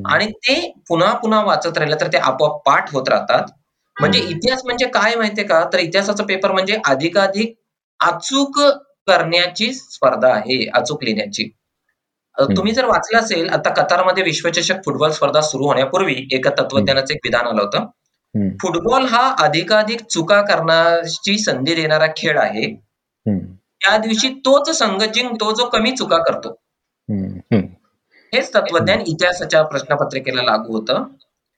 आणि ते पुन्हा पुन्हा वाचत राहिलं तर ते आपोआप पाठ होत राहतात. म्हणजे इतिहास म्हणजे काय माहितीये का? तर इतिहासाचा पेपर म्हणजे अधिकाधिक अचूक करण्याची स्पर्धा आहे अचूक लिहिण्याची. तुम्ही जर वाचलं असेल आता कतारमध्ये विश्वचषक फुटबॉल स्पर्धा सुरू होण्यापूर्वी एका तत्वज्ञानाचं एक विधान आलं होतं. फुटबॉल हा अधिकाधिक चुका करण्याची संधी देणारा खेळ आहे. त्या दिवशी तोच संघ जिंकतो जो कमी चुका करतो. हेच तत्वज्ञान इतिहासाच्या प्रश्नपत्रिकेला लागू होतं.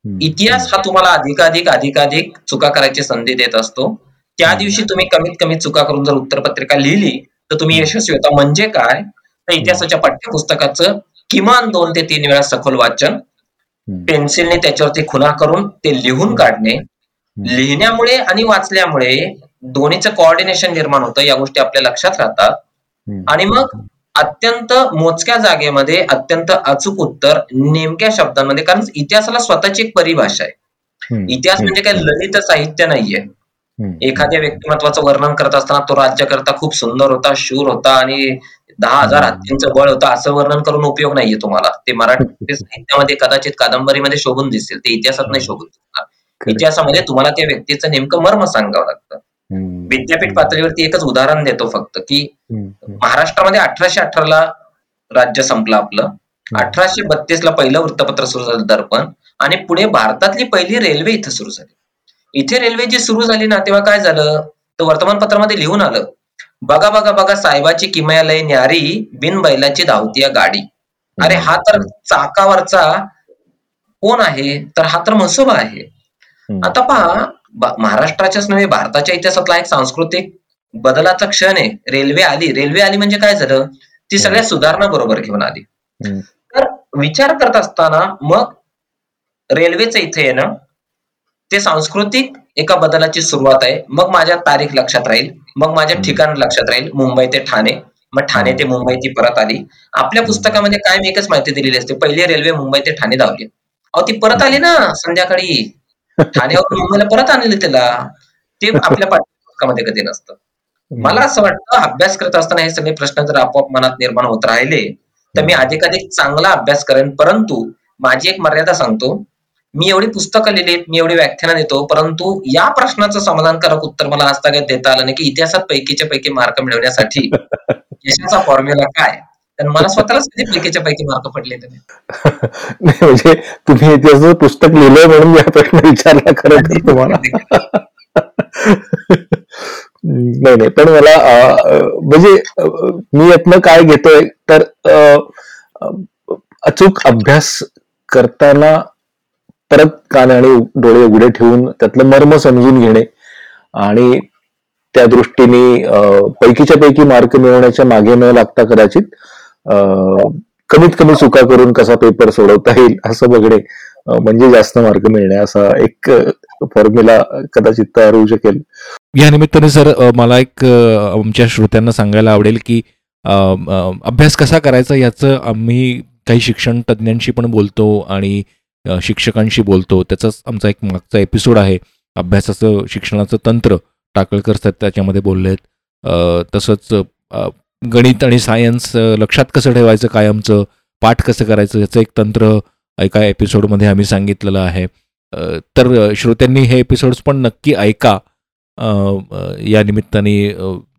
इतिहास हा तुम्हाला अधिकाधिक अधिकाधिक चुका करायची संधी देत असतो. त्या दिवशी तुम्ही कमीत कमी चुका करून जर उत्तरपत्रिका लिहिली तर तुम्ही यशस्वी होता. म्हणजे काय? तर इतिहासाच्या पाठ्यपुस्तकाचं किमान दोन ते तीन वेळा सखोल वाचन पेन्सिलने त्याच्यावरती खुना करून ते लिहून काढणे. लिहिण्यामुळे आणि वाचल्यामुळे दोन्हीचं कोऑर्डिनेशन निर्माण होतं या गोष्टी आपल्या लक्षात राहतात. आणि मग अत्यंत मोजक्या जागेमध्ये अत्यंत अचूक उत्तर नेमक्या शब्दांमध्ये कारण इतिहासाला स्वतःची एक परिभाषा आहे. इतिहास म्हणजे काय? ललित साहित्य नाहीये. एखाद्या व्यक्तिमत्वाचं वर्णन करत असताना तो राज्यकर्ता खूप सुंदर होता शूर होता आणि दहा हजार हत्तींचं बळ होतं असं वर्णन करून उपयोग नाहीये तुम्हाला. ते मराठी [laughs] साहित्यामध्ये कदाचित कादंबरीमध्ये शोभून दिसेल. ते इतिहासात नाही शोभून दिसणार. इतिहासामध्ये तुम्हाला त्या व्यक्तीचं नेमकं मर्म सांगावं लागतं. विद्यापीठ पातळीवरती एकच उदाहरण देतो फक्त की महाराष्ट्रामध्ये अठराशे अठराला राज्य संपलं आपलं अठराशे बत्तीस ला पहिलं वृत्तपत्र सुरू झालं दर्पण आणि पुढे भारतातली पहिली रेल्वे इथं सुरू झाली. इथे रेल्वे जी सुरू झाली ना तेव्हा काय झालं? तर वर्तमानपत्रामध्ये लिहून आलं बघा बघा बघा साहेबाची किमयालय न्यारी बिन बैलाची धावती गाडी. अरे हा तर चाकावरचा कोण आहे? तर हा तर म्हसोबा आहे. आता पहा महाराष्ट्राच्याच नव्हे भारताच्या इतिहासातला एक सांस्कृतिक बदलाचा क्षण आहे. रेल्वे आली. रेल्वे आली म्हणजे काय झालं? ती सगळ्या सुधारणा बरोबर घेऊन आली. तर विचार करत असताना मग रेल्वेचं इथे येणं ते सांस्कृतिक एका बदलाची सुरुवात आहे. मग माझ्या तारीख लक्षात राहील. मग माझ्या ठिकाण लक्षात राहील मुंबई ते ठाणे. मग ठाणे ते मुंबई ती परत आली. आपल्या पुस्तकामध्ये काय मी एकच माहिती दिलेली असते पहिली रेल्वे मुंबई ते ठाणे धावली. अहो ती परत आली ना संध्याकाळी. ठाण्यावर मुंबईला परत आणले त्याला ते आपल्या पाठ्यपुस्तकामध्ये कधी नसतं. मला असं वाटतं अभ्यास करत असताना हे सगळे प्रश्न जर आपोआप मनात निर्माण होत राहिले तर मी अधिकाधिक चांगला अभ्यास करेन. परंतु माझी एक मर्यादा सांगतो मी एवढी पुस्तकं लिहिलीत मी एवढी व्याख्यानं देतो परंतु या प्रश्नाचं समाधानकारक उत्तर मला आज तक देता आलं नाही की इतिहासात पैकीच्या पैकी मार्क मिळवण्यासाठी [laughs] यशाचा फॉर्म्युला काय? तर मला स्वतःलाच पैकीच्या पैकी मार्क पडले [laughs] म्हणजे तुम्ही इतिहासाचं पुस्तक लिहिलं म्हणून हा प्रश्न विचारला खरं तुम्हाला. [laughs] नाही नाही पण मला म्हणजे मी यातनं काय घेतोय तर अचूक अभ्यास करताना परत कान आणि डोळे उघडे ठेवून त्यातलं मर्म समजून घेणे आणि त्या दृष्टीने पैकीच्या पैकी मार्क मिळवण्याच्या मागे न लागता कदाचित कमीत कमी चुका करून कसा पेपर सोडवता येईल असं बघणे म्हणजे जास्त मार्क मिळणे असा एक फॉर्म्युला कदाचित तयार होऊ शकेल. या निमित्ताने सर मला एक आमच्या श्रोत्यांना सांगायला आवडेल की अभ्यास कसा करायचा याचं आम्ही काही शिक्षण तज्ज्ञांशी पण बोलतो आणि शिक्षकांशी बोलतो. त्याचाच आमचा एक मागचा एपिसोड आहे. अभ्यासाचं शिक्षणाचं तंत्र टाकळकर सर त्याच्यामध्ये बोलले आहेत तसंच गणित आणि सायन्स लक्षात कसं ठेवायचं कायमचं? पाठ कसं करायचं? याचं एक तंत्र एका एपिसोडमध्ये आम्ही सांगितलेलं आहे. तर श्रोत्यांनी हे एपिसोड्स पण नक्की ऐका. या निमित्ताने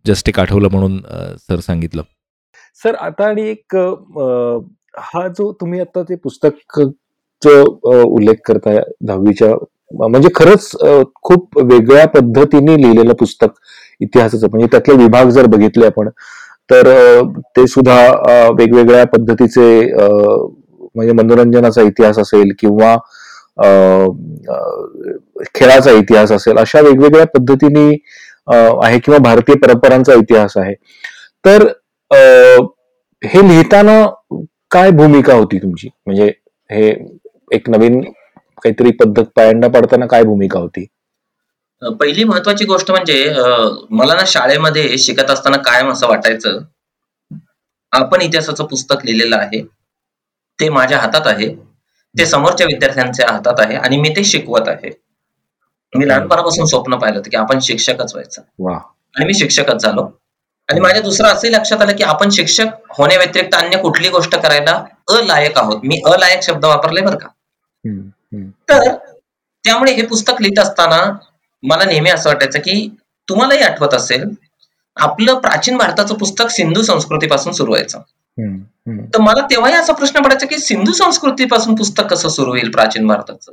जस्ट एक आठवलं म्हणून सर सांगितलं. सर आता आणि एक हा जो तुम्ही आता ते पुस्तक उल्लेख करताय दहावीच्या म्हणजे खरंच खूप वेगळ्या पद्धतीने लिहिलेलं पुस्तक इतिहासाचं. म्हणजे त्यातले विभाग जर बघितले आपण तर ते सुद्धा वेगवेगळ्या पद्धतीचे म्हणजे मनोरंजनाचा इतिहास असेल किंवा खेळाचा इतिहास असेल अशा वेगवेगळ्या पद्धतीने आहे किंवा भारतीय परंपरांचा इतिहास आहे. तर हे लिहिताना काय भूमिका होती तुमची? म्हणजे हे एक नवीन काहीतरी पद्धत पायंडा पाडताना काय भूमिका होती? पहिली महत्वाची गोष्ट म्हणजे मला ना शाळेमध्ये शिकत असताना कायम असं वाटायचं आपण इतिहासाचं पुस्तक लिहिलेलं आहे ते माझ्या हातात आहे ते समोरच्या विद्यार्थ्यांच्या हातात आहे आणि मी ते शिकवत आहे. मी लहानपणापासून स्वप्न पाहिलं होतं की आपण शिक्षकच व्हायचं. आणि मी शिक्षकच झालो. आणि माझ्या दुसरं असंही लक्षात आलं की आपण शिक्षक होण्या व्यतिरिक्त अन्य कुठली गोष्ट करायला अलायक आहोत. मी अलायक शब्द वापरले बरं का. तर त्यामुळे हे पुस्तक लिहित असताना मला नेहमी असं वाटायचं की तुम्हालाही आठवत असेल आपलं प्राचीन भारताचं पुस्तक सिंधू संस्कृतीपासून सुरू व्हायचं. तर मला तेव्हाही असा प्रश्न पडायचा की सिंधू संस्कृतीपासून पुस्तक कसं सुरू होईल प्राचीन भारताचं?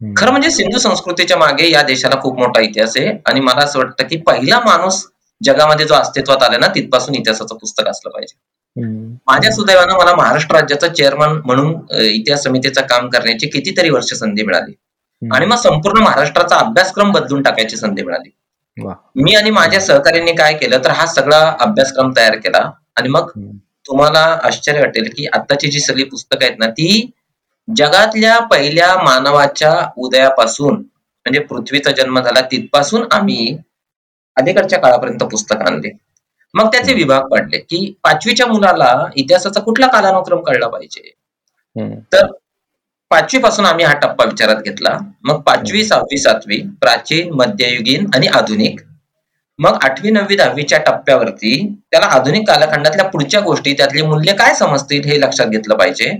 खरं म्हणजे सिंधू संस्कृतीच्या मागे या देशाला खूप मोठा इतिहास आहे आणि मला असं वाटतं की पहिला माणूस जगामध्ये जो अस्तित्वात आला ना तिथपासून इतिहासाचं पुस्तक असलं पाहिजे. माझ्या सुदैवानं मला महाराष्ट्र राज्याचा चेअरमन म्हणून इतिहास समितीचं काम करण्याची कितीतरी वर्ष संधी मिळाली. आणि मग संपूर्ण महाराष्ट्राचा अभ्यासक्रम बदलून टाकायची संधी मिळाली. मी आणि माझ्या सहकार्यांनी काय केलं तर हा सगळा अभ्यासक्रम तयार केला. आणि मग तुम्हाला आश्चर्य वाटेल की आताची जी सगळी पुस्तकं आहेत ना ती जगातल्या पहिल्या मानवाच्या उदयापासून म्हणजे पृथ्वीचा जन्म झाला तिथपासून आम्ही अलीकडच्या काळापर्यंत पुस्तक आणले. मग त्याचे विभाग पडले की पाचवीच्या मुलाला इतिहासाचा कुठला कालानुक्रम कळला पाहिजे? तर पाचवी पासून आम्ही हा टप्पा विचारात घेतला. मग पाचवी सहावी सातवी प्राचीन मध्ययुगीन आणि आधुनिक. मग आठवी नववी दहावीच्या टप्प्यावरती त्याला आधुनिक कालखंडातल्या पुढच्या गोष्टी त्यातली मूल्य काय समजतील हे लक्षात घेतलं पाहिजे.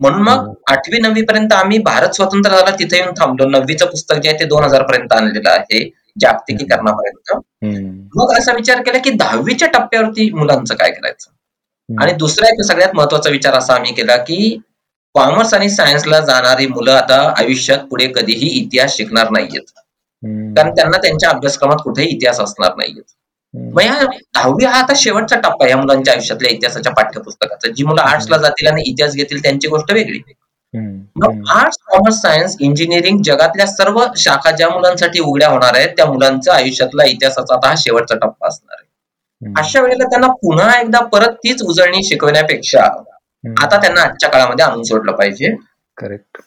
म्हणून मग आठवी नववी पर्यंत आम्ही भारत स्वतंत्र झाला तिथे येऊन थांबलो. नववीचं पुस्तक जे आहे ते दोन हजार पर्यंत आणलेलं आहे. जागतिकीकरणापर्यंत. मग असा विचार केला की दहावीच्या टप्प्यावरती मुलांचं काय करायचं? आणि दुसरा एक सगळ्यात महत्त्वाचा विचार असा आम्ही केला की कॉमर्स आणि सायन्सला जाणारी मुलं आता आयुष्यात पुढे कधीही इतिहास शिकणार नाहीयेत. कारण त्यांना त्यांच्या अभ्यासक्रमात कुठेही इतिहास असणार नाहीयेत. मग ह्या दहावी हा आता शेवटचा टप्पा या मुलांच्या आयुष्यातल्या इतिहासाच्या पाठ्यपुस्तकाचा. जी मुलं आर्ट्सला जातील आणि इतिहास घेतील त्यांची गोष्ट वेगळी. मग आर्ट्स कॉमर्स सायन्स इंजिनिअरिंग जगातल्या सर्व शाखा ज्या मुलांसाठी उघड्या होणार आहेत त्या मुलांचा आयुष्यातला इतिहासाचा आता हा शेवटचा टप्पा असणार आहे. अशा वेळेला त्यांना पुन्हा एकदा परत तीच उजळणी शिकवण्यापेक्षा आता त्यांना आजच्या काळामध्ये आणून सोडलं पाहिजे. करेक्ट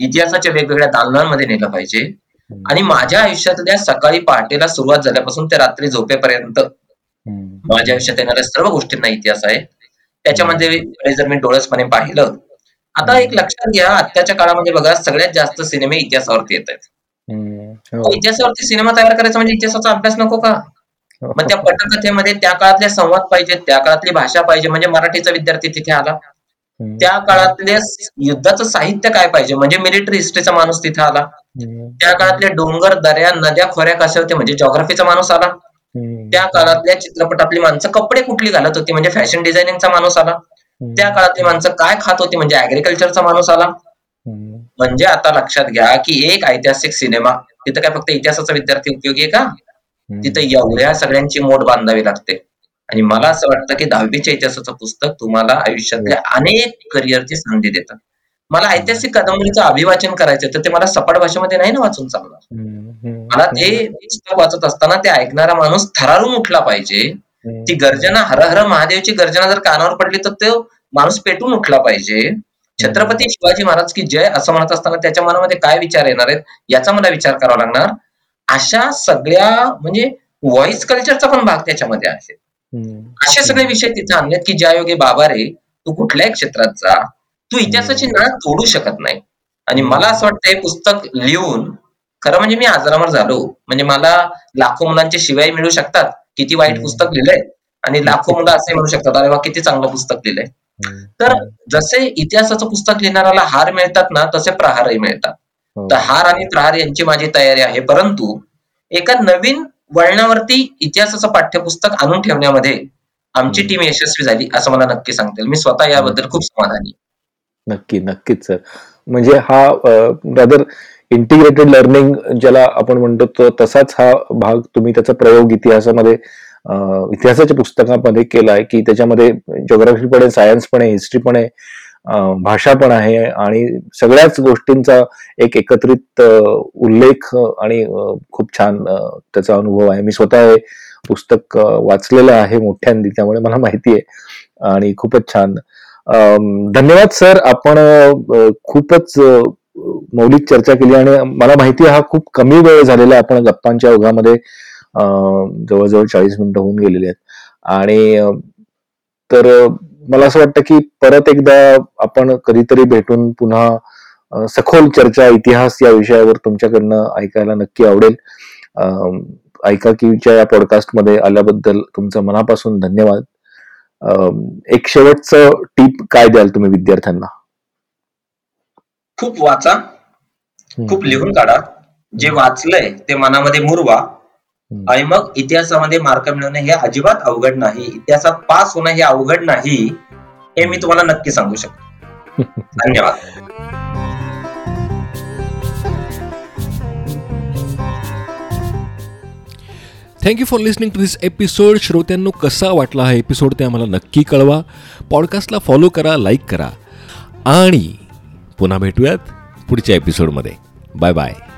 इतिहासाच्या वेगवेगळ्या दालनांमध्ये नेलं पाहिजे. आणि माझ्या आयुष्यातल्या सकाळी पहाटेला सुरुवात झाल्यापासून ते रात्री झोपेपर्यंत माझ्या आयुष्यात येणाऱ्या सर्व गोष्टींना इतिहास आहे. त्याच्यामध्ये जर मी डोळसपणे पाहिलं आता एक लक्षात घ्या आत्ताच्या काळामध्ये बघा सगळ्यात जास्त सिनेमे इतिहासावरती येत आहेत. हो. इतिहासावरती सिनेमा तयार करायचा म्हणजे इतिहासाचा अभ्यास नको का? हो. मग त्या पटकथेमध्ये त्या काळातले संवाद पाहिजे त्या काळातली भाषा पाहिजे म्हणजे मराठीचा विद्यार्थी तिथे आला. त्या काळातले युद्धाचं साहित्य काय पाहिजे? म्हणजे मिलिटरी हिस्ट्रीचा माणूस तिथे आला. त्या काळातले डोंगर दर्या नद्या खोऱ्या कशा होते? म्हणजे जॉग्राफीचा माणूस आला. त्या काळातल्या चित्रपटातली माणसं कपडे कुठली घालत होती? म्हणजे फॅशन डिझायनिंगचा माणूस आला. त्या काळातली माणसं काय खात होती म्हणजे अॅग्रिकल्चरचा माणूस आला. म्हणजे आता लक्षात घ्या की एक ऐतिहासिक सिनेमा तिथं काय फक्त इतिहासाचा विद्यार्थी उपयोगी आहे का? तिथं एवढ्या सगळ्यांची मोड बांधावी लागते. आणि मला असं वाटतं की दहावीच्या इतिहासाचं पुस्तक तुम्हाला आयुष्यातल्या अनेक करिअरची संधी देतात मला ऐतिहासिक कादंबरीचं अभिवाचन करायचं तर ते मला सपाट भाषेमध्ये नाही ना वाचून चालणार? मला ते पुस्तक वाचत असताना ते ऐकणारा माणूस थरारून उठला पाहिजे ती गर्जना हर हर महादेवची गर्जना जर कानावर पडली तर तो माणूस पेटून उठला पाहिजे. छत्रपती शिवाजी महाराज की जय असं म्हणत असताना त्याच्या मनामध्ये काय विचार येणार आहेत? याचा मला विचार करावा लागणार. अशा सगळ्या म्हणजे व्हॉइस कल्चरचा पण भाग त्याच्यामध्ये आहे. असे सगळे विषय तिथे आणलेत की ज्या योगे बाबा रे तू कुठल्याही क्षेत्रात जा? तू इतिहासाची नाळ तोडू शकत नाही. आणि मला असं वाटतं हे पुस्तक लिहून खरं म्हणजे मी आजारावर झालो. म्हणजे मला लाखो मुलांचे शिवाय मिळू शकतात. किती वाईट पुस्तक लिहिलंय आणि लाखो मुलं असे म्हणू शकतात अरे वा किती चांगलं पुस्तक लिहिलंय. तर जसे इतिहासाचं पुस्तक लिहिणाऱ्याला हार मिळतात ना तसे प्रहारही मिळतात. हो. तर हार आणि प्रहार यांची माझी तयारी आहे. परंतु एका नवीन वळणावरती इतिहासाचं पाठ्यपुस्तक आणून ठेवण्यामध्ये आमची टीम यशस्वी झाली असं मला नक्की सांगता येईल मी स्वतः याबद्दल खूप समाधानी. नक्की नक्कीच सर. म्हणजे हा रादर इंटिग्रेटेड लर्निंग ज्याला आपण म्हणतो तसाच हा भाग तुम्ही त्याचा प्रयोग इतिहासामध्ये इतिहासाच्या पुस्तकामध्ये केला आहे की त्याच्यामध्ये ज्योग्राफी पण आहे सायन्स पण आहे हिस्ट्री पण आहे भाषा पण आहे आणि सगळ्याच गोष्टींचा एक एकत्रित उल्लेख आणि खूप छान त्याचा अनुभव आहे. मी स्वतः हे पुस्तक वाचलेलं आहे मोठ्यांदी त्यामुळे मला माहिती आहे आणि खूपच छान. धन्यवाद सर. आपण खूपच मौलिक चर्चा केली आणि मला माहिती हा खूप कमी वेळ झालेला आपण गप्पांच्या ओघामध्ये जवळजवळ चाळीस मिनिटं होऊन गेलेली आहेत. आणि तर मला असं वाटतं की परत एकदा आपण कधीतरी भेटून पुन्हा सखोल चर्चा इतिहास या विषयावर तुमच्याकडनं ऐकायला नक्की आवडेल. ऐका कीच्या या पॉडकास्टमध्ये आल्याबद्दल तुमचं मनापासून धन्यवाद. एक शेवटचं टीप काय द्याल तुम्ही विद्यार्थ्यांना? खूप वाचा खूप लिहून काढा. जे वाचलंय ते मनामध्ये मुरवा. आणि मग इतिहासामध्ये मार्क मिळवणे हे अजिबात अवघड नाही. इतिहासात पास होणं हे अवघड नाही हे मी तुम्हाला नक्की सांगू शकतो. [laughs] धन्यवाद. Thank you for listening to this episode श्रोत्यांनो कसा वाटला हा एपिसोड ते आम्हाला नक्की कळवा. पॉडकास्टला फॉलो करा लाईक करा. आणि पुन्हा भेटूयात पुढच्या एपिसोडमध्ये बाय बाय